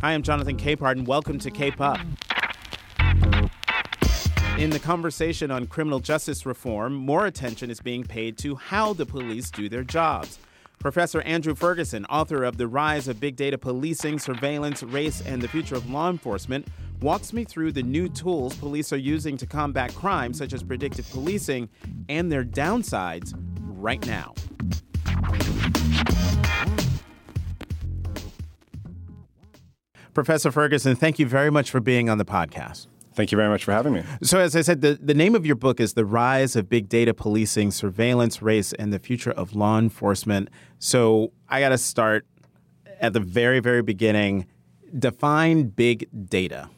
Hi, I'm Jonathan Capehart, and welcome to Cape Up. In the conversation on criminal justice reform, more attention is being paid to how the police do their jobs. Professor Andrew Ferguson, author of The Rise of Big Data Policing, Surveillance, Race, and the Future of Law Enforcement, walks me through the new tools police are using to combat crime, such as predictive policing, and their downsides right now. Professor Ferguson, thank you very much for being on the podcast. Thank you very much for having me. So, as I said, the, the name of your book is The Rise of Big Data Policing, Surveillance, Race, and the Future of Law Enforcement. So, I got to start at the very, very beginning. Define big data.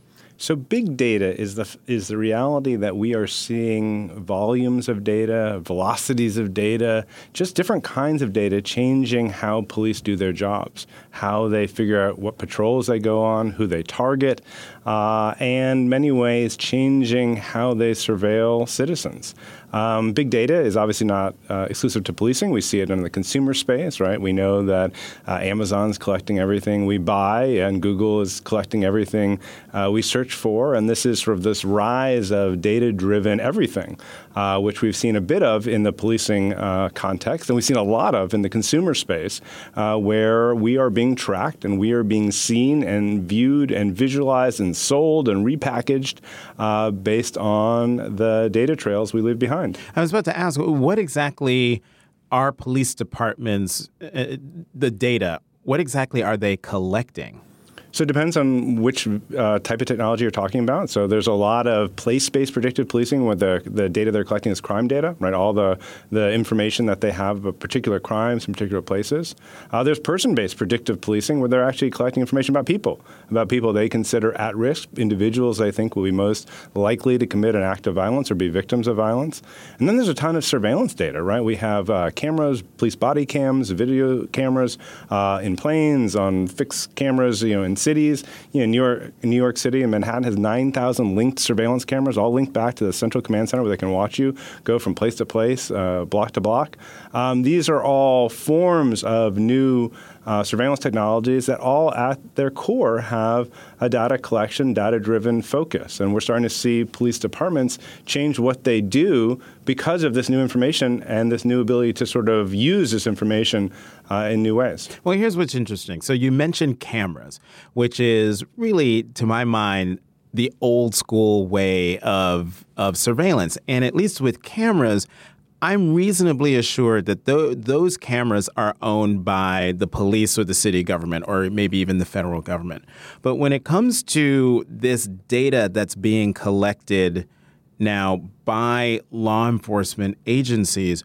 So big data is the is the reality that we are seeing volumes of data, velocities of data, just different kinds of data changing how police do their jobs, how they figure out what patrols they go on, who they target, uh, and many ways changing how they surveil citizens. Um, big data is obviously not uh, exclusive to policing. We see it in the consumer space, right? We know that uh, Amazon's collecting everything we buy, and Google is collecting everything uh, we search for. And this is sort of this rise of data-driven everything, uh, which we've seen a bit of in the policing uh, context, and we've seen a lot of in the consumer space, uh, where we are being tracked and we are being seen and viewed and visualized and sold and repackaged based on the data trails we leave behind. I was about to ask, what exactly are police departments, uh, the data, what exactly are they collecting? So it depends on which uh, type of technology you're talking about. So there's a lot of place-based predictive policing where the, the data they're collecting is crime data, right? All the, the information that they have about particular crimes in particular places. Uh, there's person-based predictive policing where they're actually collecting information about people, about people they consider at risk, individuals they think will be most likely to commit an act of violence or be victims of violence. And then there's a ton of surveillance data, right? We have uh, cameras, police body cams, video cameras uh, in planes, on fixed cameras, you know, in cities. You know, New York, New York City and Manhattan has 9,000 linked surveillance cameras, all linked back to the central command center where they can watch you go from place to place, uh, block to block. Um, these are all forms of new uh, surveillance technologies that all at their core have a data collection, data driven focus. And we're starting to see police departments change what they do because of this new information and this new ability to sort of use this information uh, in new ways. Well, here's what's interesting. So you mentioned cameras, which is really, to my mind, the old school way of of surveillance. And at least with cameras, I'm reasonably assured that th- those cameras are owned by the police or the city government or maybe even the federal government. But when it comes to this data that's being collected now by law enforcement agencies,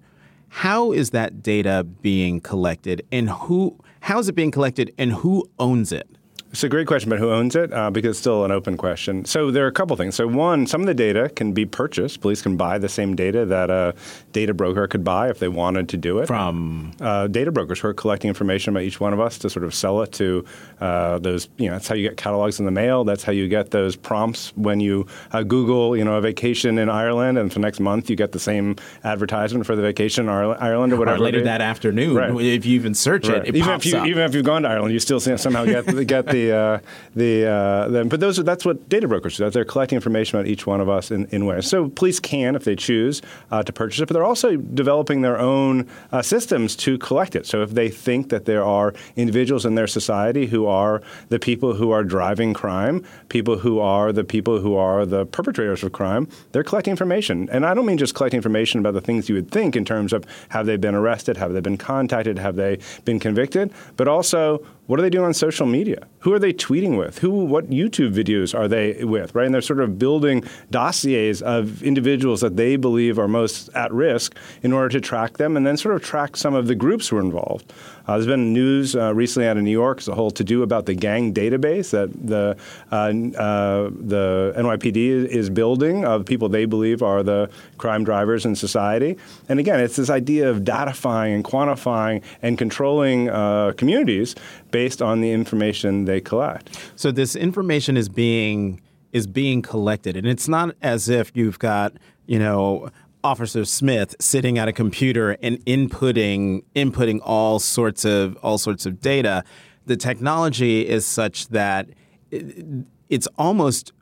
how is that data being collected and who how is it being collected and who owns it? It's a great question, but who owns it? Uh, because it's still an open question. So there are a couple things. So one, some of the data can be purchased. Police can buy the same data that a data broker could buy if they wanted to do it. From uh, data brokers who are collecting information about each one of us to sort of sell it to uh, those. You know, that's how you get catalogs in the mail. That's how you get those prompts when you uh, Google, you know, a vacation in Ireland, and for next month you get the same advertisement for the vacation in Ireland or whatever. Or later that afternoon, right. if you even search right. it, it even if you, up. Even if you've gone to Ireland, you still somehow get get the the uh, the, uh, the, but those are, that's what data brokers do. They're collecting information about each one of us in, in ways. So police can, if they choose, uh, to purchase it, but they're also developing their own uh, systems to collect it. So if they think that there are individuals in their society who are the people who are driving crime, people who are the people who are the perpetrators of crime, they're collecting information. And I don't mean just collecting information about the things you would think in terms of have they been arrested, have they been contacted, have they been convicted, but also what are they doing on social media? Who are they tweeting with? Who, what YouTube videos are they with? Right, and they're sort of building dossiers of individuals that they believe are most at risk in order to track them, and then sort of track some of the groups who are involved. Uh, there's been news uh, recently out of New York as a whole to do about the gang database that the uh, uh the NYPD is building of people they believe are the crime drivers in society. And again, it's this idea of datafying and quantifying and controlling uh, communities based on the information they collect. So this information is being is being collected, and it's not as if you've got you know Officer Smith sitting at a computer and inputting inputting all sorts of all sorts of data. The technology is such that it's almost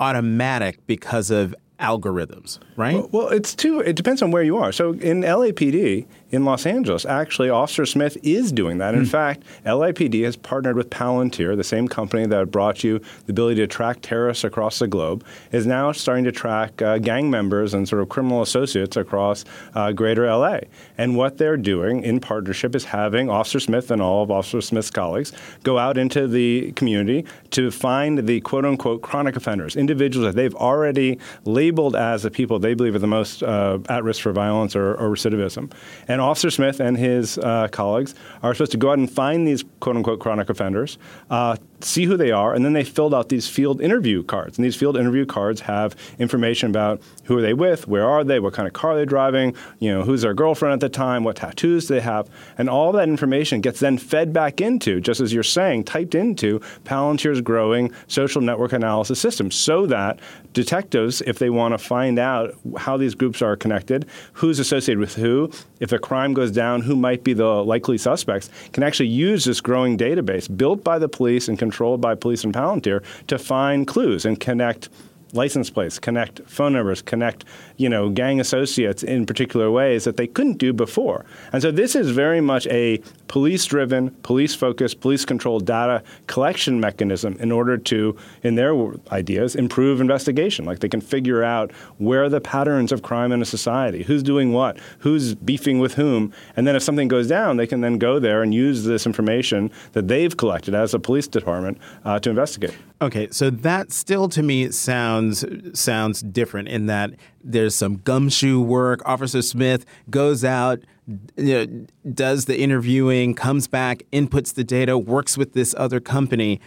automatic because of algorithms, right? Well, well, it's too. It depends on where you are. So in LAPD, in Los Angeles. Actually, Officer Smith is doing that. In mm. fact, LAPD has partnered with Palantir, the same company that brought you the ability to track terrorists across the globe, is now starting to track uh, gang members and sort of criminal associates across uh, greater LA. And what they're doing in partnership is having Officer Smith and all of Officer Smith's colleagues go out into the community to find the quote unquote chronic offenders, individuals that they've already labeled as the people they believe are the most uh, at risk for violence or, or recidivism. And and Officer Smith and his uh, colleagues are supposed to go out and find these quote unquote chronic offenders, uh, see who they are, and then they filled out these field interview cards. And these field interview cards have information about who are they with, where are they, what kind of car they're driving, you know, who's their girlfriend at the time, what tattoos they have, and all that information gets then fed back into, just as you're saying, typed into Palantir's growing social network analysis system, so that detectives, if they want to find out how these groups are connected, who's associated with who, if a crime goes down, who might be the likely suspects, can actually use this growing database built by the police and controlled by police and Palantir to find clues and connect license plates, connect phone numbers, connect, you know, gang associates in particular ways that they couldn't do before. And so this is very much a police-driven, police-focused, police-controlled data collection mechanism in order to, in their ideas, improve investigation. Like they can figure out where are the patterns of crime in a society, who's doing what, who's beefing with whom, and then if something goes down, they can then go there and use this information that they've collected as a police department uh, to investigate. Okay, so that still to me sounds sounds different in that there's some gumshoe work. Officer Smith goes out, you know, does the interviewing, comes back, inputs the data, works with this other company.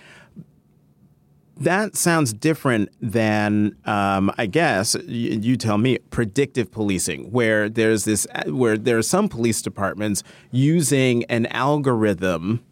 That sounds different than, um, I guess, you, you tell me, predictive policing, where there's this, where there are some police departments using an algorithm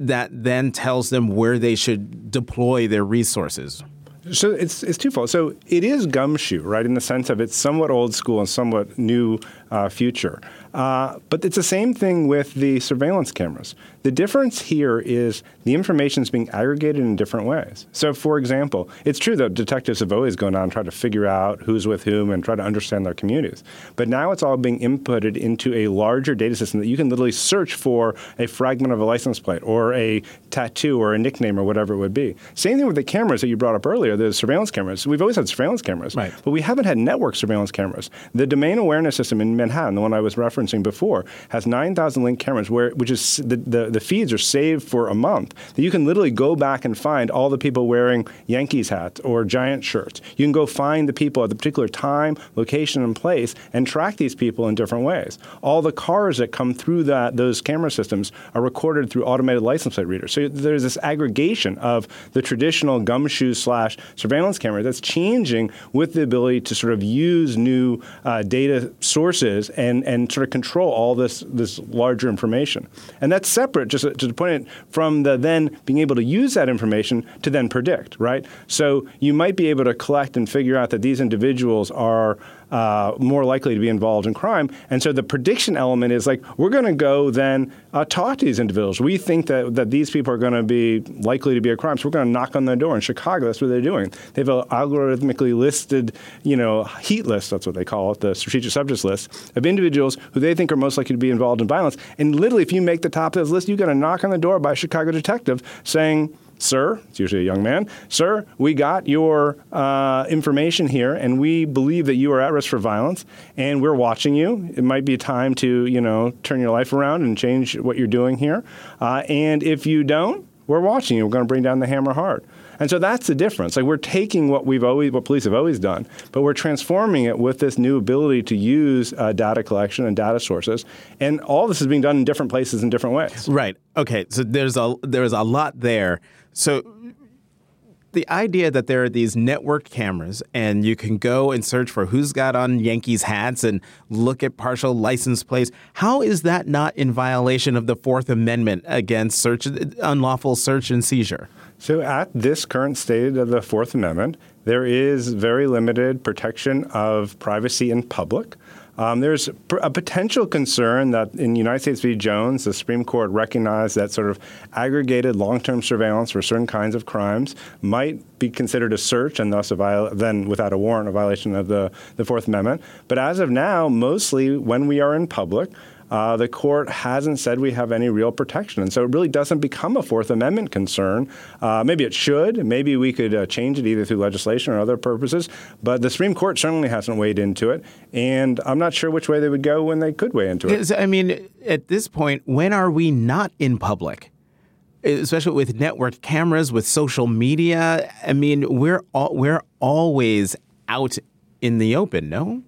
that then tells them where they should deploy their resources. So it's it's twofold. So it is gumshoe, right, in the sense of it's somewhat old school and somewhat new uh, future. Uh, but it's the same thing with the surveillance cameras. The difference here is the information is being aggregated in different ways. So, for example, it's true that detectives have always gone on and tried to figure out who's with whom and try to understand their communities. But now it's all being inputted into a larger data system that you can literally search for a fragment of a license plate or a tattoo or a nickname or whatever it would be. Same thing with the cameras that you brought up earlier, the surveillance cameras. We've always had surveillance cameras, right. but we haven't had network surveillance cameras. The domain awareness system in Manhattan, the one I was referencing before, has 9,000 link cameras where which is the, the, the feeds are saved for a month. That you can literally go back and find all the people wearing Yankees hats or Giant shirts. You can go find the people at the particular time, location, and place and track these people in different ways. All the cars that come through that those camera systems are recorded through automated license plate readers. So there's this aggregation of the traditional gumshoe slash surveillance camera that's changing with the ability to sort of use new uh, data sources and, and sort of control all this, this larger information. And that's separate, just to the point, from the then being able to use that information to then predict, right? So you might be able to collect and figure out that these individuals are uh, more likely to be involved in crime. And so the prediction element is like, we're going to go then uh, talk to these individuals. We think that, that these people are going to be likely to be a crime, so we're going to knock on their door. In Chicago, that's what they're doing. They have an algorithmically listed, you know, heat list, that's what they call it, the strategic subjects list, of individuals who they think are most likely to be involved in violence. And literally, if you make the top of this list, you're going to knock on the door by a Chicago detective saying, Sir, it's usually a young man, Sir, we got your uh, information here and we believe that you are at risk for violence and we're watching you. It might be a time to, you know, turn your life around and change what you're doing here. Uh, and if you don't, we're watching you. We're going to bring down the hammer hard. And so that's the difference. Like we're taking what we've always, what police have always done, but we're transforming it with this new ability to use uh, data collection and data sources. And all this is being done in different places in different ways. Right. Okay. So there's a there's a lot there. So the idea that there are these network cameras and you can go and search for who's got on Yankees hats and look at partial license plates, how is that not in violation of the Fourth Amendment against search unlawful search and seizure? So, at this current state of the Fourth Amendment, there is very limited protection of privacy in public. Um, there's a potential concern that in United States v. Jones, the Supreme Court recognized that sort of aggregated long-term surveillance for certain kinds of crimes might be considered a search and thus a then without a warrant a violation of the, the Fourth Amendment. But as of now, mostly when we are in public, uh, the court hasn't said we have any real protection. And so it really doesn't become a Fourth Amendment concern. Uh, maybe it should. Maybe we could uh, change it either through legislation or other purposes. But the Supreme Court certainly hasn't weighed into it. And I'm not sure which way they would go when they could weigh into it. I mean, at this point, when are we not in public? Especially with network cameras, with social media. I mean, we're all, we're always out in the open, no?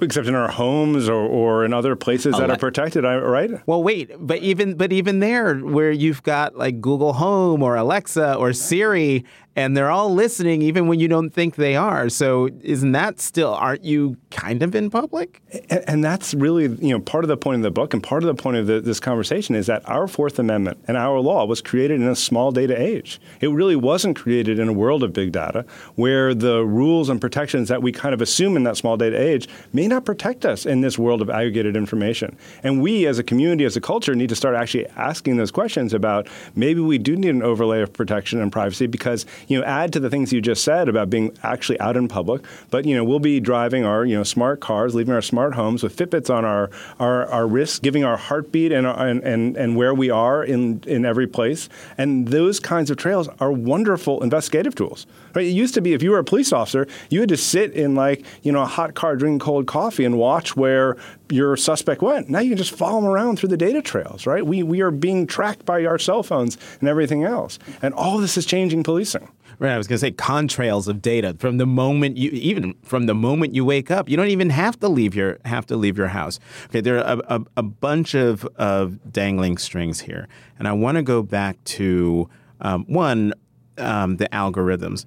Except in our homes or, or in other places oh, that are protected, right? Well, wait, but even but even there, where you've got like Google Home or Alexa or Siri, and they're all listening even when you don't think they are. So isn't that still aren't you kind of in public? And, and that's really you know part of the point of the book and part of the point of the, this conversation is that our Fourth Amendment and our law was created in a small data age. It really wasn't created in a world of big data where the rules and protections that we kind of assume in that small data age may not protect us in this world of aggregated information. And we as a community, as a culture, need to start actually asking those questions about maybe we do need an overlay of protection and privacy because you know, add to the things you just said about being actually out in public. But you know, we'll be driving our you know smart cars, leaving our smart homes with Fitbits on our our, our wrists, giving our heartbeat and, and and and where we are in in every place. And those kinds of trails are wonderful investigative tools. Right? It used to be if you were a police officer, you had to sit in like you know a hot car drinking cold coffee and watch where your suspect went. Now you can just follow them around through the data trails, right? We, we are being tracked by our cell phones and everything else. And all this is changing policing. Right, I was going to say contrails of data from the moment you even from the moment you wake up. You don't even have to leave your have to leave your house. Okay, there are a, a, a bunch of of dangling strings here, and I want to go back to um, one um, the algorithms,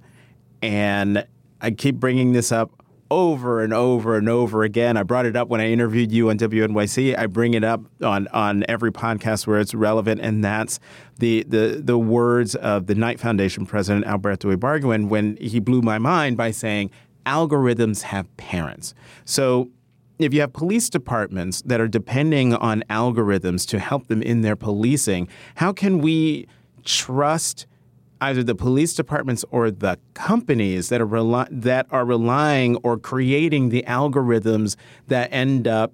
and I keep bringing this up over and over and over again. I brought it up when I interviewed you on WNYC. I bring it up on on every podcast where it's relevant, and that's the the the words of the Knight Foundation president Alberto Ibargüen when he blew my mind by saying algorithms have parents. So if you have police departments that are depending on algorithms to help them in their policing, how can we trust either the police departments or the companies that are rely- that are relying or creating the algorithms that end up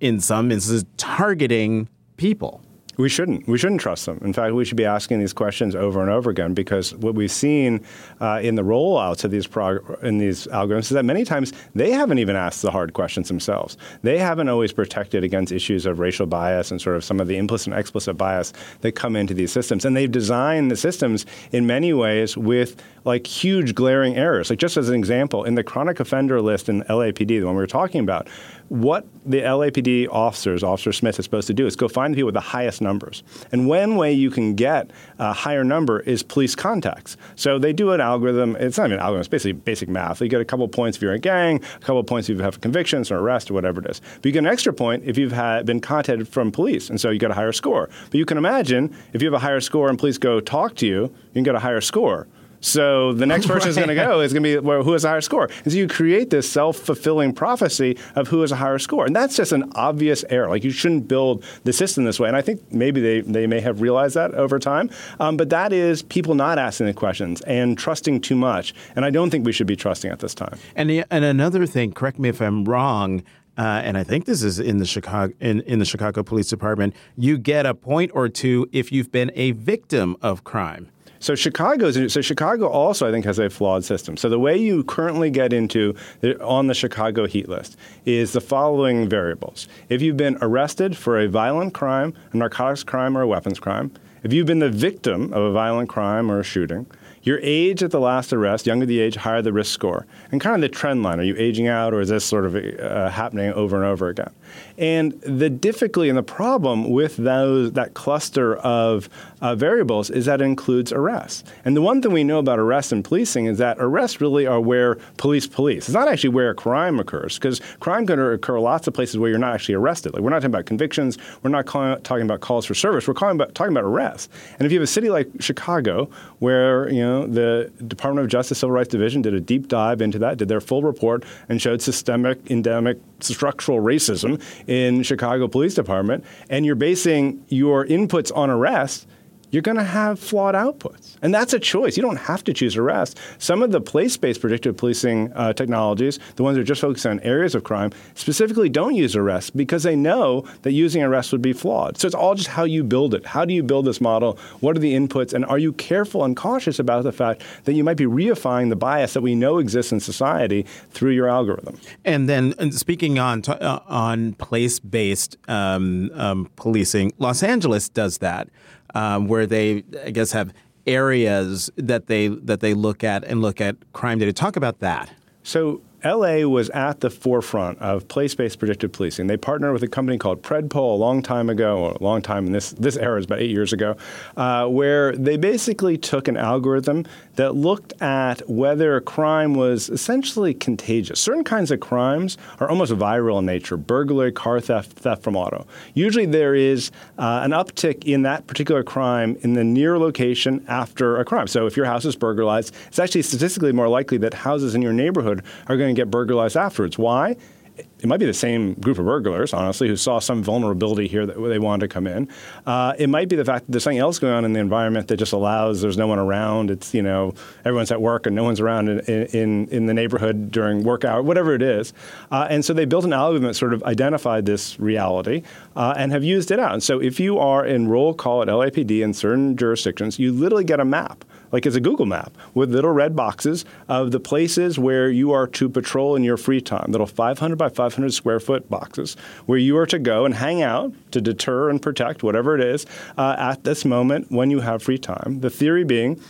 in some instances targeting people. We shouldn't. We shouldn't trust them. In fact, we should be asking these questions over and over again because what we've seen uh, in the rollouts of these prog- in these algorithms is that many times they haven't even asked the hard questions themselves. They haven't always protected against issues of racial bias and sort of some of the implicit and explicit bias that come into these systems. And they've designed the systems in many ways with like huge glaring errors. Like just as an example, in the chronic offender list in LAPD, the one we were talking about, what the LAPD officers, Officer Smith, is supposed to do is go find the people with the highest numbers. And one way you can get a higher number is police contacts. So they do an algorithm. It's not even an algorithm. It's basically basic math. You get a couple points if you're in a gang, a couple points if you have convictions or arrest or whatever it is. But you get an extra point if you've had, been contacted from police, and so you get a higher score. But you can imagine if you have a higher score and police go talk to you, you can get a higher score. So the next person is going to go is going to be well, who has a higher score. And so you create this self fulfilling prophecy of who has a higher score. And that's just an obvious error. Like you shouldn't build the system this way. And I think maybe they, they may have realized that over time. Um, but that is people not asking the questions and trusting too much. And I don't think we should be trusting at this time. And, the, and another thing, correct me if I'm wrong, uh, and I think this is in the Chicago in, in the Chicago Police Department. You get a point or two if you've been a victim of crime. So Chicago's so Chicago also I think has a flawed system. So the way you currently get into the, on the Chicago heat list is the following variables. If you've been arrested for a violent crime, a narcotics crime or a weapons crime, if you've been the victim of a violent crime or a shooting, your age at the last arrest, younger the age, higher the risk score, and kind of the trend line. Are you aging out, or is this sort of uh, happening over and over again? And the difficulty and the problem with those that cluster of uh, variables is that it includes arrests. And the one thing we know about arrests and policing is that arrests really are where police police. It's not actually where crime occurs because crime can occur lots of places where you're not actually arrested. Like we're not talking about convictions. We're not talking about calls for service. We're about, talking about arrests. And if you have a city like Chicago where you know the Department of Justice Civil Rights Division did a deep dive into that, did their full report, and showed systemic, endemic, structural racism in Chicago Police Department. And you're basing your inputs on arrest you're going to have flawed outputs. And that's a choice. You don't have to choose arrest. Some of the place based predictive policing uh, technologies, the ones that are just focused on areas of crime, specifically don't use arrest because they know that using arrest would be flawed. So it's all just how you build it. How do you build this model? What are the inputs? And are you careful and cautious about the fact that you might be reifying the bias that we know exists in society through your algorithm? And then and speaking on, t- uh, on place based um, um, policing, Los Angeles does that um, where they, I guess, have areas that they that they look at and look at crime data. Talk about that. So LA was at the forefront of place-based predictive policing. They partnered with a company called Predpol a long time ago, a long time in this this era is about eight years ago, uh, where they basically took an algorithm that looked at whether crime was essentially contagious. Certain kinds of crimes are almost viral in nature: burglary, car theft, theft from auto. Usually, there is uh, an uptick in that particular crime in the near location after a crime. So, if your house is burglarized, it's actually statistically more likely that houses in your neighborhood are going get burglarized afterwards. Why? It might be the same group of burglars, honestly, who saw some vulnerability here that they wanted to come in. Uh, it might be the fact that there's something else going on in the environment that just allows there's no one around. It's you know everyone's at work and no one's around in in, in the neighborhood during work hour, whatever it is. Uh, and so they built an algorithm that sort of identified this reality uh, and have used it out. And so if you are in roll call at LAPD in certain jurisdictions, you literally get a map like it's a Google map with little red boxes of the places where you are to patrol in your free time, little 500 by 500 square foot boxes where you are to go and hang out to deter and protect whatever it is uh, at this moment when you have free time. The theory being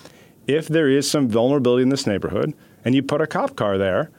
if there is some vulnerability in this neighborhood and you put a cop car there,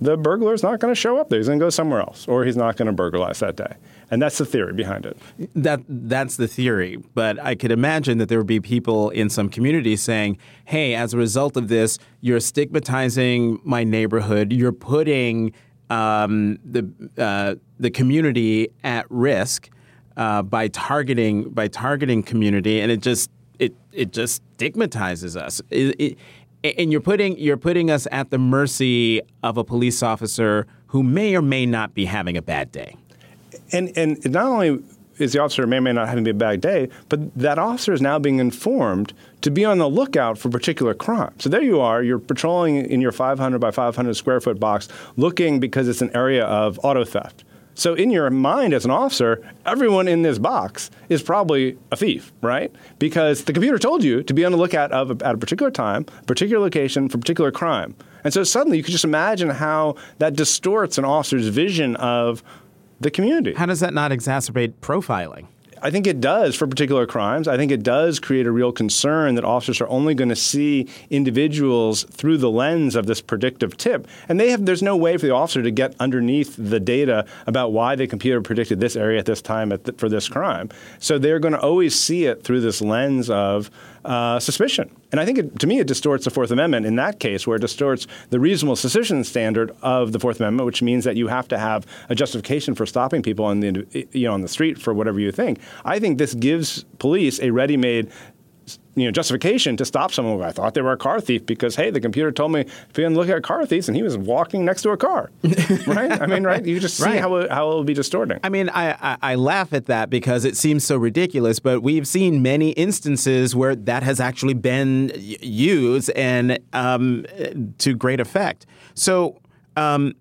the burglar is not going to show up there. He's going to go somewhere else, or he's not going to burglarize that day. And that's the theory behind it. That that's the theory, but I could imagine that there would be people in some communities saying, "Hey, as a result of this, you're stigmatizing my neighborhood. You're putting um, the uh, the community at risk uh, by targeting by targeting community, and it just it it just stigmatizes us." It, it, and you're putting you're putting us at the mercy of a police officer who may or may not be having a bad day. And and not only is the officer may or may not having a bad day, but that officer is now being informed to be on the lookout for particular crime. So there you are, you're patrolling in your 500 by 500 square foot box, looking because it's an area of auto theft. So in your mind as an officer, everyone in this box is probably a thief, right? Because the computer told you to be on the lookout of at a particular time, particular location for a particular crime. And so suddenly you can just imagine how that distorts an officer's vision of the community. How does that not exacerbate profiling? I think it does for particular crimes. I think it does create a real concern that officers are only going to see individuals through the lens of this predictive tip. And they have there's no way for the officer to get underneath the data about why the computer predicted this area at this time at the, for this crime. So they're going to always see it through this lens of uh, suspicion. And I think it, to me it distorts the Fourth Amendment in that case, where it distorts the reasonable suspicion standard of the Fourth Amendment, which means that you have to have a justification for stopping people on the you know on the street for whatever you think. I think this gives police a ready-made you know justification to stop someone. I thought they were a car thief because hey, the computer told me be on the lookout at car thieves, and he was walking next to a car. right? I mean, right? You just see right. how it, how it will be distorting. I mean, I, I, I laugh at that because it seems so ridiculous, but we've seen many instances where that has actually been used and um, to great effect. So. Um,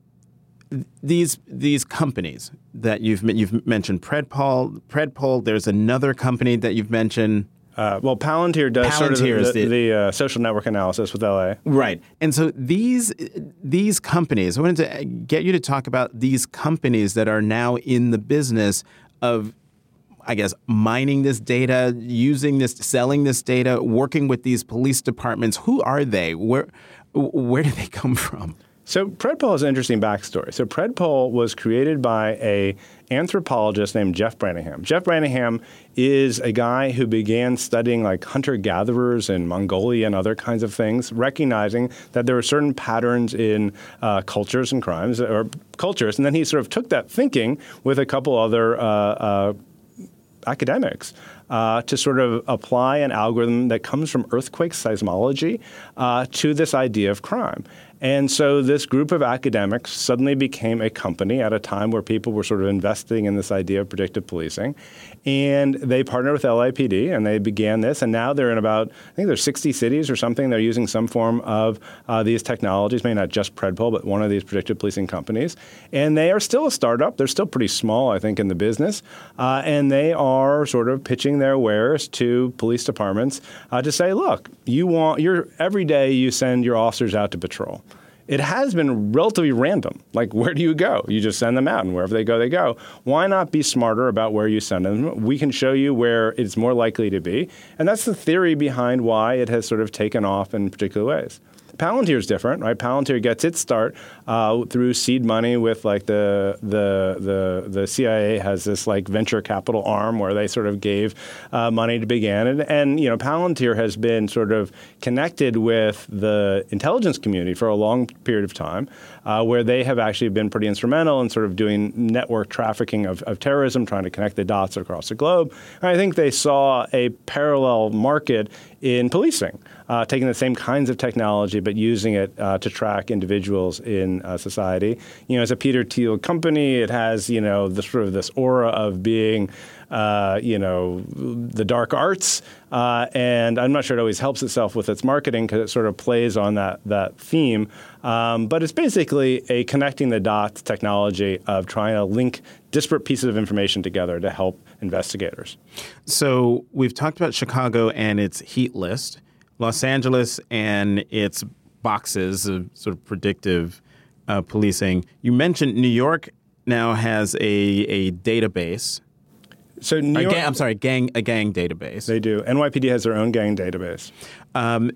these these companies that you've you've mentioned Predpol Predpol there's another company that you've mentioned uh, well, Palantir does Palantir sort of the, the, the uh, social network analysis with LA. Right. And so these these companies, I wanted to get you to talk about these companies that are now in the business of I guess mining this data, using this, selling this data, working with these police departments. Who are they? Where where do they come from? So Predpol has an interesting backstory. So Predpol was created by a anthropologist named Jeff Brantingham. Jeff Brantingham is a guy who began studying like hunter-gatherers in Mongolia and other kinds of things, recognizing that there were certain patterns in uh, cultures and crimes or cultures, and then he sort of took that thinking with a couple other uh, uh, academics uh, to sort of apply an algorithm that comes from earthquake seismology uh, to this idea of crime. And so this group of academics suddenly became a company at a time where people were sort of investing in this idea of predictive policing. And they partnered with LAPD and they began this. And now they're in about, I think there's 60 cities or something. They're using some form of uh, these technologies, maybe not just Predpol, but one of these predictive policing companies. And they are still a startup. They're still pretty small, I think, in the business. Uh, and they are sort of pitching their wares to police departments uh, to say, look, you want, you're, every day you send your officers out to patrol it has been relatively random. Like, where do you go? You just send them out, and wherever they go, they go. Why not be smarter about where you send them? We can show you where it's more likely to be. And that's the theory behind why it has sort of taken off in particular ways. Palantir is different, right? Palantir gets its start uh, through seed money with like the the the the CIA has this like venture capital arm where they sort of gave uh, money to begin, and, and you know Palantir has been sort of connected with the intelligence community for a long period of time, uh, where they have actually been pretty instrumental in sort of doing network trafficking of, of terrorism, trying to connect the dots across the globe. And I think they saw a parallel market in policing uh, taking the same kinds of technology but using it uh, to track individuals in uh, society. You know, as a Peter Thiel company, it has you know the sort of this aura of being. Uh, you know, the dark arts, uh, and I'm not sure it always helps itself with its marketing because it sort of plays on that that theme. Um, but it's basically a connecting the dots technology of trying to link disparate pieces of information together to help investigators. So we've talked about Chicago and its heat list. Los Angeles and its boxes of sort of predictive uh, policing. You mentioned New York now has a, a database. So New York, gang, I'm sorry, gang a gang database. They do. NYPD has their own gang database. Um,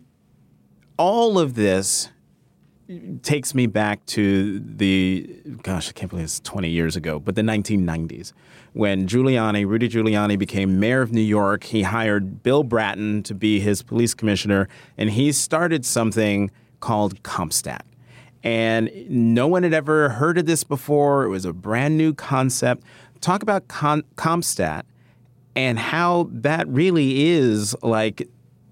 all of this takes me back to the gosh, I can't believe it's 20 years ago, but the 1990s when Giuliani, Rudy Giuliani, became mayor of New York. He hired Bill Bratton to be his police commissioner, and he started something called CompStat. And no one had ever heard of this before. It was a brand new concept. Talk about con- CompStat and how that really is like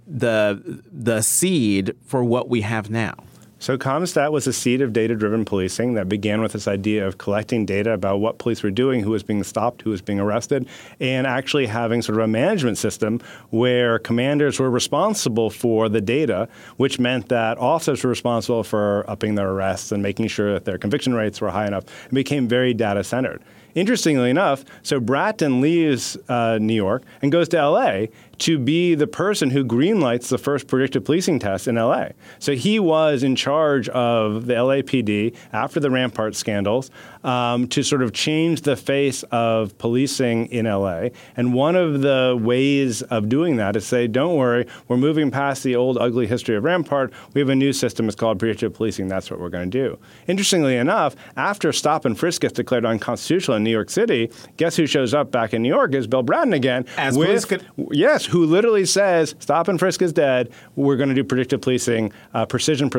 the the seed for what we have now. So CompStat was a seed of data-driven policing that began with this idea of collecting data about what police were doing, who was being stopped, who was being arrested, and actually having sort of a management system where commanders were responsible for the data, which meant that officers were responsible for upping their arrests and making sure that their conviction rates were high enough. It became very data-centered. Interestingly enough, so Bratton leaves uh, New York and goes to LA to be the person who greenlights the first predictive policing test in LA. So he was in charge of the LAPD after the Rampart scandals um, to sort of change the face of policing in LA. And one of the ways of doing that is say, don't worry, we're moving past the old ugly history of Rampart. We have a new system. It's called predictive policing. That's what we're going to do. Interestingly enough, after stop and frisk gets declared unconstitutional in New York City, guess who shows up back in New York is Bill Bratton again. As with, could- yes, who literally says, stop and frisk is dead. We're going to do predictive policing, uh, precision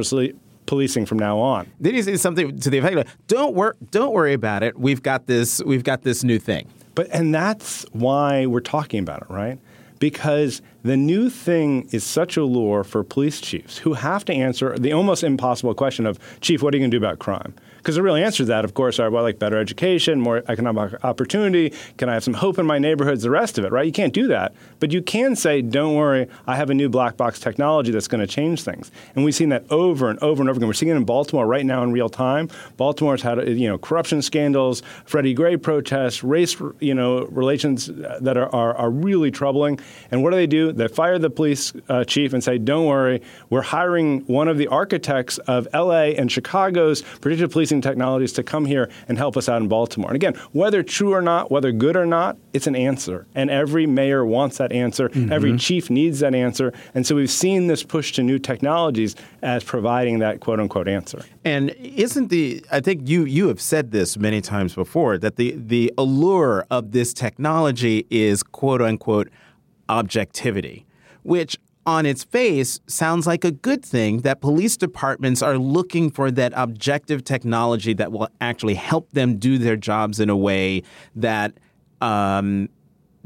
policing from now on. Then he says something to the effect of, "Don't worry, don't worry about it. We've got this. We've got this new thing." But and that's why we're talking about it, right? Because the new thing is such a lure for police chiefs who have to answer the almost impossible question of, "Chief, what are you going to do about crime?" Because the real answers to that, of course, are well, like better education, more economic opportunity. Can I have some hope in my neighborhoods? The rest of it, right? You can't do that, but you can say, "Don't worry, I have a new black box technology that's going to change things." And we've seen that over and over and over again. We're seeing it in Baltimore right now in real time. Baltimore's had you know corruption scandals, Freddie Gray protests, race you know relations that are, are, are really troubling. And what do they do? They fire the police uh, chief and say, "Don't worry, we're hiring one of the architects of L.A. and Chicago's predictive police." Technologies to come here and help us out in Baltimore. And again, whether true or not, whether good or not, it's an answer. And every mayor wants that answer. Mm-hmm. Every chief needs that answer. And so we've seen this push to new technologies as providing that quote unquote answer. And isn't the I think you you have said this many times before that the the allure of this technology is quote unquote objectivity, which on its face sounds like a good thing that police departments are looking for that objective technology that will actually help them do their jobs in a way that um,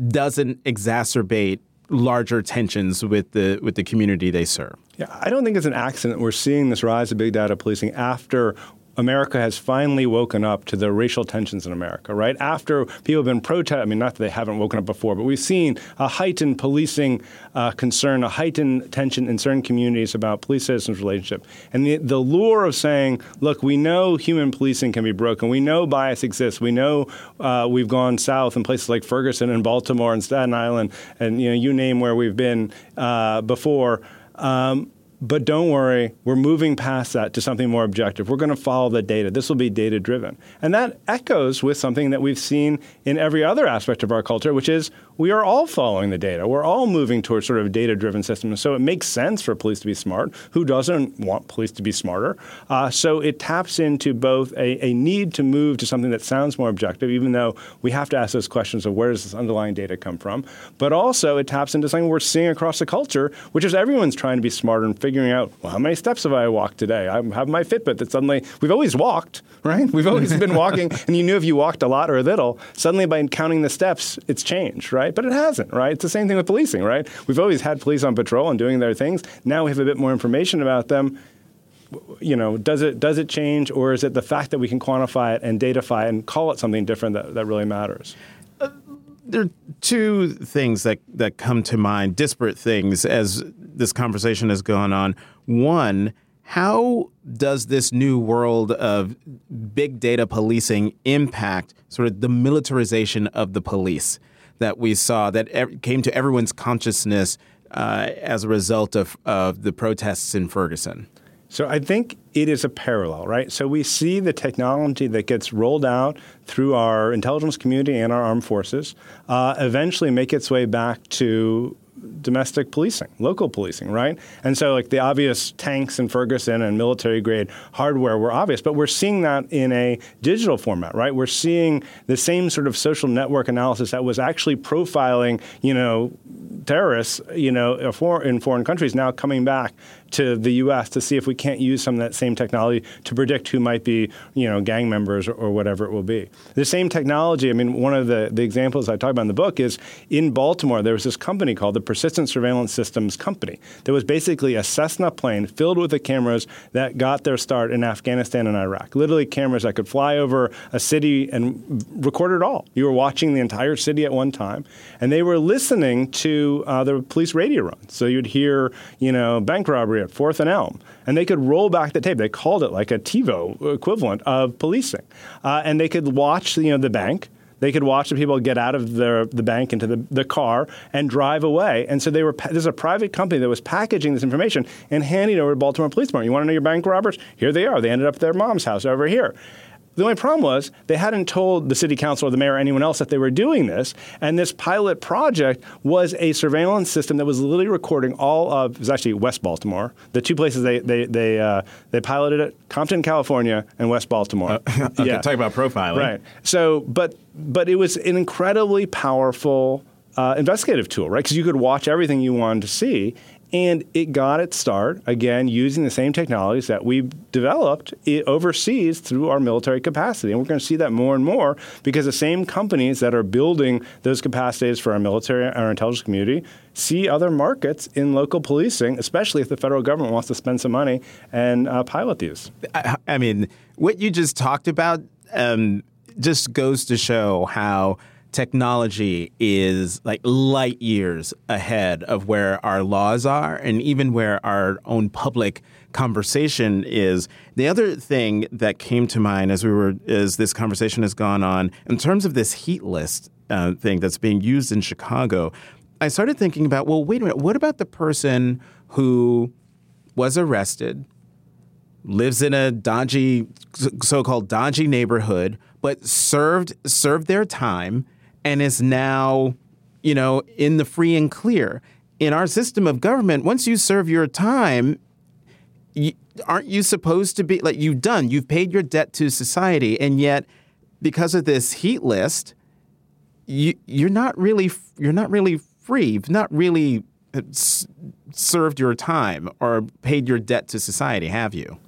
doesn't exacerbate larger tensions with the with the community they serve. Yeah, I don't think it's an accident we're seeing this rise of big data policing after America has finally woken up to the racial tensions in America, right? After people have been protesting, I mean, not that they haven't woken up before, but we've seen a heightened policing uh, concern, a heightened tension in certain communities about police citizens relationship. And the, the lure of saying, look, we know human policing can be broken. We know bias exists. We know uh, we've gone south in places like Ferguson and Baltimore and Staten Island and, you know, you name where we've been uh, before. Um, but don't worry, we're moving past that to something more objective. We're going to follow the data. This will be data driven. And that echoes with something that we've seen in every other aspect of our culture, which is we are all following the data. We're all moving towards sort of data driven systems. So it makes sense for police to be smart. Who doesn't want police to be smarter? Uh, so it taps into both a, a, need to move to something that sounds more objective, even though we have to ask those questions of where does this underlying data come from. But also it taps into something we're seeing across the culture, which is everyone's trying to be smarter and figuring out, well, how many steps have I walked today? I have my Fitbit that suddenly, we've always walked, right? We've always been walking, and you knew if you walked a lot or a little. Suddenly, by counting the steps, it's changed, right? Right? But it hasn't, right? It's the same thing with policing, right? We've always had police on patrol and doing their things. Now we have a bit more information about them. You know, does it does it change, or is it the fact that we can quantify it and datafy it and call it something different that, that really matters? Uh, there are two things that, that come to mind, disparate things, as this conversation has gone on. One, how does this new world of big data policing impact sort of the militarization of the police? That we saw that came to everyone's consciousness uh, as a result of, of the protests in Ferguson? So I think it is a parallel, right? So we see the technology that gets rolled out through our intelligence community and our armed forces uh, eventually make its way back to domestic policing, local policing, right? And so, like the obvious tanks in Ferguson and military grade hardware were obvious, but we're seeing that in a digital format, right? We're seeing the same sort of social network analysis that was actually profiling, you know, terrorists, you know, in foreign countries now coming back to the U.S. to see if we can't use some of that same technology to predict who might be, you know, gang members or, or whatever it will be. The same technology. I mean, one of the, the examples I talk about in the book is in Baltimore. There was this company called the Persistent Surveillance Systems Company. There was basically a Cessna plane filled with the cameras that got their start in Afghanistan and Iraq. Literally cameras that could fly over a city and record it all. You were watching the entire city at one time, and they were listening to uh, the police radio runs. So you'd hear, you know, bank robbery at Fourth and Elm, and they could roll back the tape. They called it like a TiVo equivalent of policing, uh, and they could watch you know the bank. They could watch the people get out of the, the bank into the, the car and drive away. And so they were. There's a private company that was packaging this information and handing it over to Baltimore Police Department. You want to know your bank robbers? Here they are. They ended up at their mom's house over here. The only problem was they hadn't told the city council or the mayor or anyone else that they were doing this. And this pilot project was a surveillance system that was literally recording all of, it was actually West Baltimore, the two places they, they, they, uh, they piloted it, Compton, California, and West Baltimore. Uh, okay, yeah. talk about profiling. Right. So, but, but it was an incredibly powerful uh, investigative tool, right? Because you could watch everything you wanted to see. And it got its start, again, using the same technologies that we've developed overseas through our military capacity. And we're going to see that more and more because the same companies that are building those capacities for our military and our intelligence community see other markets in local policing, especially if the federal government wants to spend some money and uh, pilot these. I, I, mean, what you just talked about um, just goes to show how – technology is like light years ahead of where our laws are and even where our own public conversation is. The other thing that came to mind as we were as this conversation has gone on in terms of this heat list uh, thing that's being used in Chicago, I started thinking about well, wait a minute, what about the person who was arrested, lives in a dodgy, so-called dodgy neighborhood, but served served their time and is now, you know, in the free and clear. In our system of government, once you serve your time, you, aren't you supposed to be like you've done? You've paid your debt to society, and yet, because of this heat list, you you're not really you're not really free. You've not really uh, served your time or paid your debt to society, have you?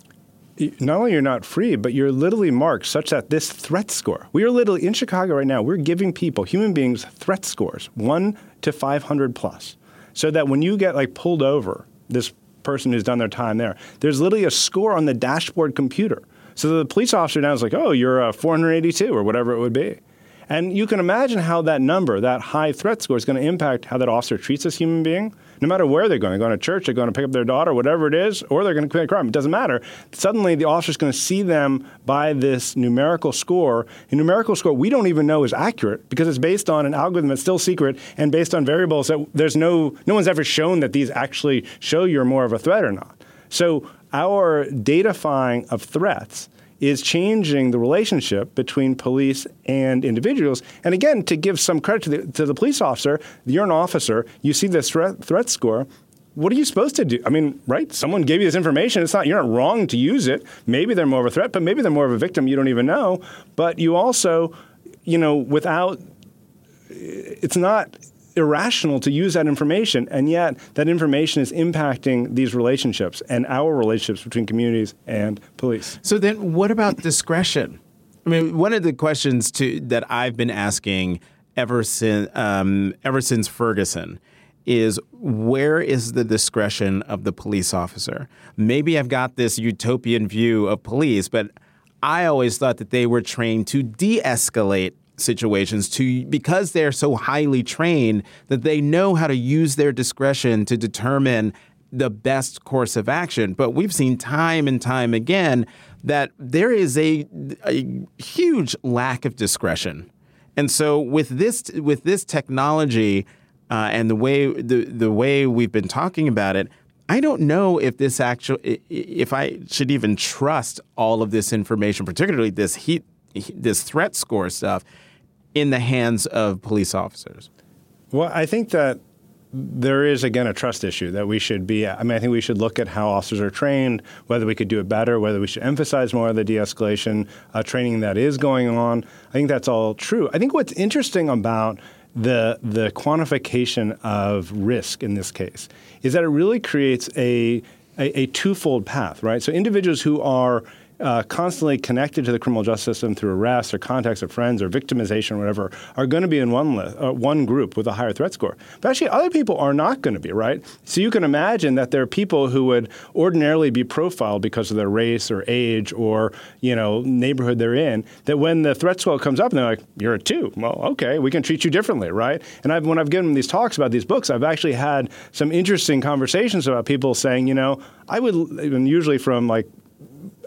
Not only you're not free, but you're literally marked such that this threat score, we are literally in Chicago right now, we're giving people, human beings, threat scores, one to 500 plus, so that when you get like pulled over, this person who's done their time there, there's literally a score on the dashboard computer. So the police officer now is like, oh, you're uh, a 482 or whatever it would be. And you can imagine how that number, that high threat score, is going to impact how that officer treats this human being. No matter where they're going, they're going to church, they're going to pick up their daughter, whatever it is, or they're going to commit a crime. It doesn't matter. Suddenly, the officer's going to see them by this numerical score. A numerical score we don't even know is accurate because it's based on an algorithm that's still secret and based on variables that there's no no one's ever shown that these actually show you're more of a threat or not. So our datafying of threats is changing the relationship between police and individuals. And again, to give some credit to the, to the police officer, you're an officer, you see this threat, threat score. What are you supposed to do? I mean, right? Someone gave you this information. It's not you're not wrong to use it. Maybe they're more of a threat, but maybe they're more of a victim. You don't even know. But you also, you know, without it's not irrational to use that information, and yet that information is impacting these relationships and our relationships between communities and police. So then, what about discretion? I mean, one of the questions to, that I've been asking ever since um, ever since Ferguson is where is the discretion of the police officer? Maybe I've got this utopian view of police, but I always thought that they were trained to de-escalate situations to because they're so highly trained that they know how to use their discretion to determine the best course of action. But we've seen time and time again that there is a, a huge lack of discretion. And so with this with this technology uh, and the way the the way we've been talking about it, I don't know if this actually if I should even trust all of this information, particularly this heat this threat score stuff in the hands of police officers? Well, I think that there is again a trust issue that we should be. I mean, I think we should look at how officers are trained, whether we could do it better, whether we should emphasize more of the de-escalation uh, training that is going on. I think that's all true. I think what's interesting about the the quantification of risk in this case is that it really creates a a, a twofold path, right? So individuals who are uh, constantly connected to the criminal justice system through arrests or contacts of friends or victimization or whatever are going to be in one uh, one group with a higher threat score. But actually, other people are not going to be, right? So you can imagine that there are people who would ordinarily be profiled because of their race or age or you know neighborhood they're in. That when the threat score comes up and they're like, "You're a two. Well, okay, we can treat you differently, right? And I've, when I've given these talks about these books, I've actually had some interesting conversations about people saying, you know, I would, usually from like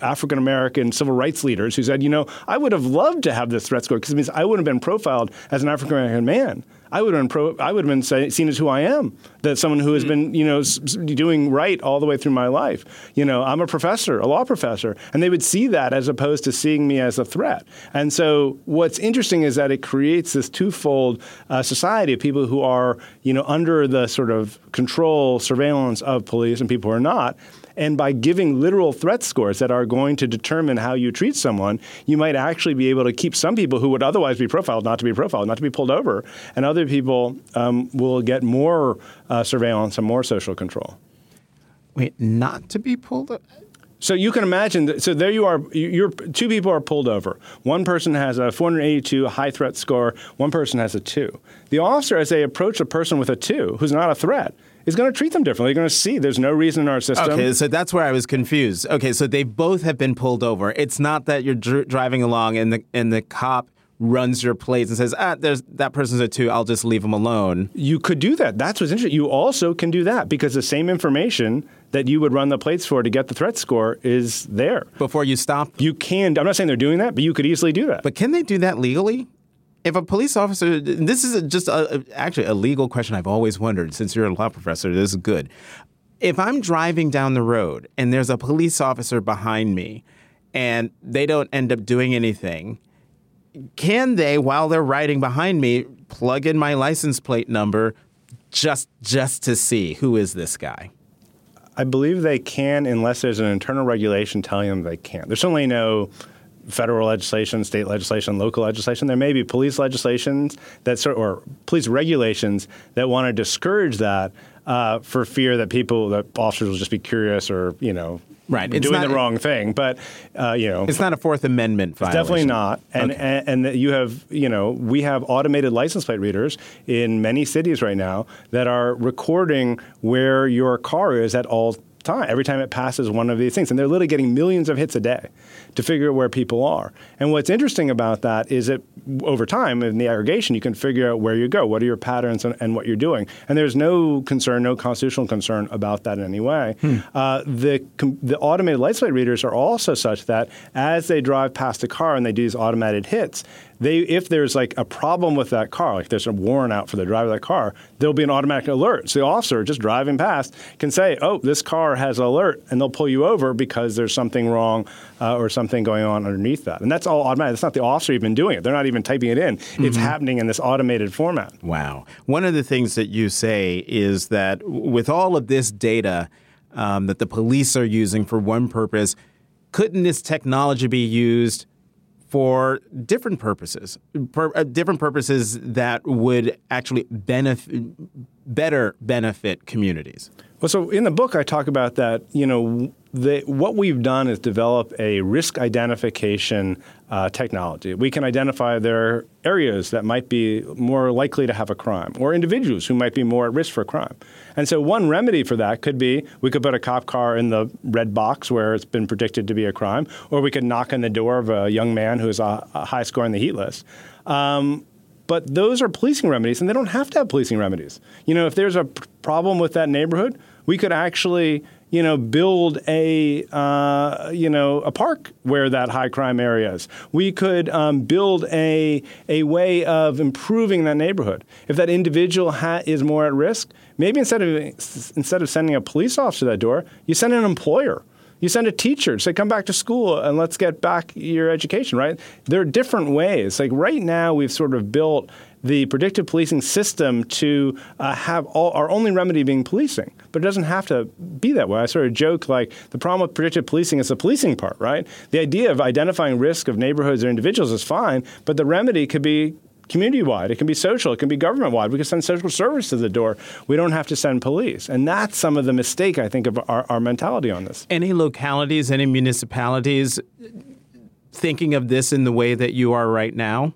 African American civil rights leaders who said, you know, I would have loved to have this threat score because it means I wouldn't have been profiled as an African American man. I would have been pro, I would have been say, seen as who I am. That someone who has been, you know, doing right all the way through my life. You know, I'm a professor, a law professor, and they would see that as opposed to seeing me as a threat. And so, what's interesting is that it creates this twofold uh, society of people who are, you know, under the sort of control, surveillance of police, and people who are not. And by giving literal threat scores that are going to determine how you treat someone, you might actually be able to keep some people who would otherwise be profiled not to be profiled, not to be pulled over, and other people um, will get more uh, surveillance and more social control. Wait, not to be pulled over? So you can imagine. That, so there you are. You're two people are pulled over. One person has a 482 high threat score. One person has a two. The officer, as they approach a person with a two, who's not a threat, is going to treat them differently. They're going to see there's no reason in our system. Okay, so that's where I was confused. Okay, so they both have been pulled over. It's not that you're dr- driving along and the and the cop runs your plates and says, "Ah, there's that person's a two. I'll just leave them alone." You could do that. That's what's interesting. You also can do that because the same information that you would run the plates for to get the threat score is there before you stop. You can. I'm not saying they're doing that, but you could easily do that. But can they do that legally? If a police officer, this is just a, actually a legal question I've always wondered. Since you're a law professor, this is good. If I'm driving down the road and there's a police officer behind me, and they don't end up doing anything, can they, while they're riding behind me, plug in my license plate number just just to see who is this guy? I believe they can, unless there's an internal regulation telling them they can't. There's certainly no federal legislation, state legislation, local legislation. There may be police legislations that sort or police regulations that want to discourage that uh, for fear that people, that officers will just be curious or you know. Right, it's doing not- the wrong thing, but uh, you know, It's not a Fourth Amendment violation. Definitely not. And, Okay. and and you have you know we have automated license plate readers in many cities right now that are recording where your car is at all time. Every time it passes one of these things. And they're literally getting millions of hits a day to figure out where people are. And what's interesting about that is that over time in the aggregation you can figure out where you go. What are your patterns and, and what you're doing? And there's no concern no constitutional concern about that in any way. Uh, the com- the automated license plate readers are also such that as they drive past a car and they do these automated hits they if there's like a problem with that car, like there's a warrant out for the driver of that car, there'll be an automatic alert. So the officer just driving past can say, "Oh, this car has an alert," and they'll pull you over because there's something wrong uh, or something going on underneath that. And that's all automatic. That's not the officer even doing it. They're not even typing it in. It's happening in this automated format. Wow. One of the things that you say is that with all of this data um, that the police are using for one purpose, couldn't this technology be used for different purposes, per, uh, different purposes that would actually benefit, better benefit communities? Well, so in the book, I talk about that. You know, the, what we've done is develop a risk identification uh, technology. We can identify there areas that might be more likely to have a crime, or individuals who might be more at risk for crime. And so, one remedy for that could be we could put a cop car in the red box where it's been predicted to be a crime, or we could knock on the door of a young man who is a, a high score on the heat list. Um, but those are policing remedies, and they don't have to have policing remedies. You know, if there's a problem with that neighborhood, we could actually, you know, build a, uh, you know, a park where that high crime area is. We could um, build a a way of improving that neighborhood. If that individual ha- is more at risk, maybe instead of instead of sending a police officer to that door, you send an employer. You send a teacher, say, come back to school and let's get back your education, right? There are different ways. Like right now, we've sort of built the predictive policing system to uh, have all, our only remedy being policing, but it doesn't have to be that way. I sort of joke like the problem with predictive policing is the policing part, right? The idea of identifying risk of neighborhoods or individuals is fine, but the remedy could be community wide. It can be social. It can be government wide. We can send social service to the door. We don't have to send police. And that's some of the mistake, I think, of our, our mentality on this. Any localities, any municipalities thinking of this in the way that you are right now?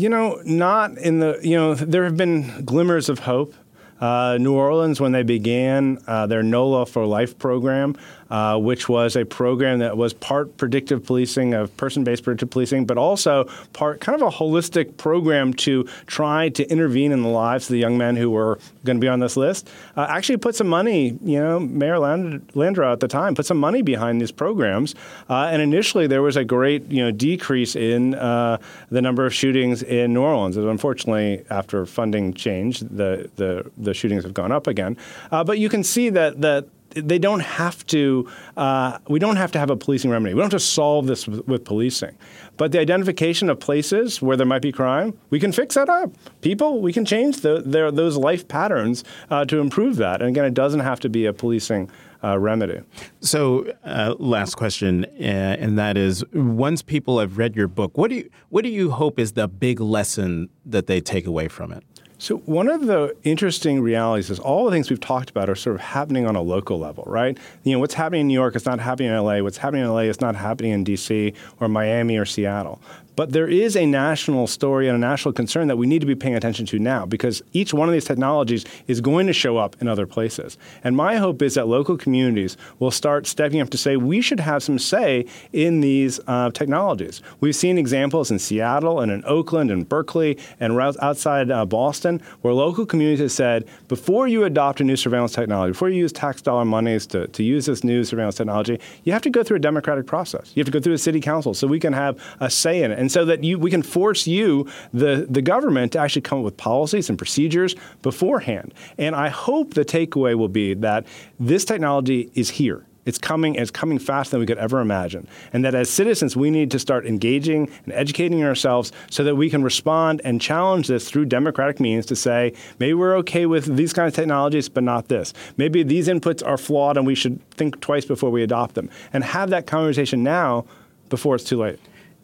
You know, not in the, you know, there have been glimmers of hope. Uh, New Orleans, when they began uh, their NOLA for Life program, uh, which was a program that was part predictive policing of person-based predictive policing, but also part kind of a holistic program to try to intervene in the lives of the young men who were going to be on this list. Uh, actually, put some money. You know, Mayor Land- Landrieu at the time put some money behind these programs, uh, and initially there was a great you know decrease in uh, the number of shootings in New Orleans. Unfortunately, after funding changed, the the, the shootings have gone up again. Uh, but you can see that that they don't have to. Uh, we don't have to have a policing remedy. We don't have to solve this with, with, policing. But the identification of places where there might be crime, we can fix that up. People, we can change the, their, those life patterns uh, to improve that. And again, it doesn't have to be a policing. Uh, remedy. So, uh, last question, uh, and that is: once people have read your book, what do you what do you hope is the big lesson that they take away from it? So one of the interesting realities is all the things we've talked about are sort of happening on a local level, right? You know, what's happening in New York is not happening in LA. What's happening in LA is not happening in DC or Miami or Seattle. But there is a national story and a national concern that we need to be paying attention to now because each one of these technologies is going to show up in other places. And my hope is that local communities will start stepping up to say we should have some say in these uh, technologies. We've seen examples in Seattle and in Oakland and Berkeley and outside uh, Boston where local communities have said before you adopt a new surveillance technology, before you use tax dollar monies to, to use this new surveillance technology, you have to go through a democratic process. You have to go through a city council so we can have a say in it. And so that you, we can force you, the, the government, to actually come up with policies and procedures beforehand. And I hope the takeaway will be that this technology is here. It's coming, it's coming faster than we could ever imagine. And that as citizens, we need to start engaging and educating ourselves so that we can respond and challenge this through democratic means to say, maybe we're okay with these kinds of technologies, but not this. Maybe these inputs are flawed and we should think twice before we adopt them. And have that conversation now before it's too late.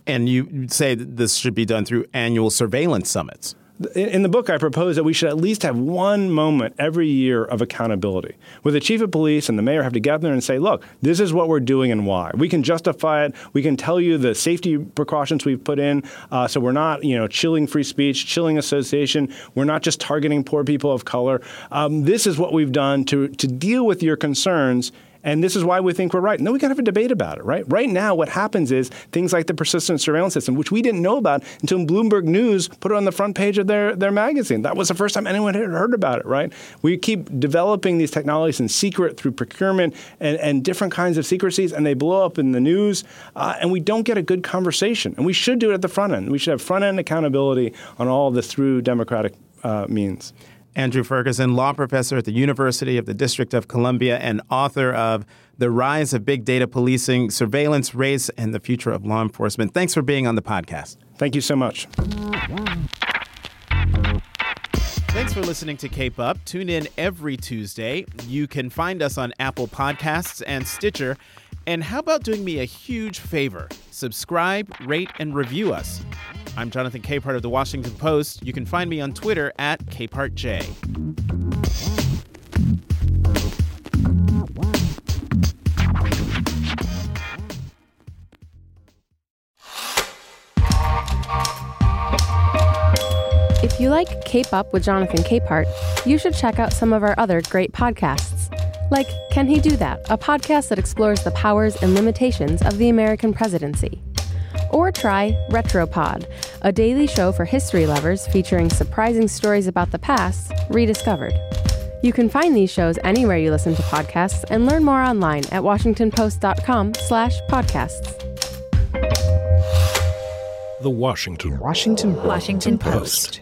And you say this should be done through annual surveillance summits. In the book, I propose that we should at least have one moment every year of accountability, where the chief of police and the mayor have to get there and say, "Look, this is what we're doing and why." We can justify it. We can tell you the safety precautions we've put in, uh, so we're not, you know, chilling free speech, chilling association. We're not just targeting poor people of color. Um, this is what we've done to to deal with your concerns and this is why we think we're right. And then we got to have a debate about it, right? Right now, what happens is things like the persistent surveillance system, which we didn't know about until Bloomberg News put it on the front page of their, their magazine. That was the first time anyone had heard about it, right? We keep developing these technologies in secret through procurement and, and different kinds of secrecies, and they blow up in the news, uh, and we don't get a good conversation. And we should do it at the front end. We should have front end accountability on all of this through democratic uh, means. Andrew Ferguson, law professor at the University of the District of Columbia and author of The Rise of Big Data Policing, Surveillance, Race, and the Future of Law Enforcement. Thanks for being on the podcast. Thank you so much. Thanks for listening to Cape Up. Tune in every Tuesday. You can find us on Apple Podcasts and Stitcher. And how about doing me a huge favor? Subscribe, rate, and review us. I'm Jonathan Capehart of the Washington Post. You can find me on Twitter at CapehartJ. If you like Cape Up with Jonathan Capehart, you should check out some of our other great podcasts. Like Can He Do That? A podcast that explores the powers and limitations of the American presidency. Or try Retropod, a daily show for history lovers featuring surprising stories about the past rediscovered. You can find these shows anywhere you listen to podcasts and learn more online at washingtonpost.com/podcasts. The Washington Washington Washington Post.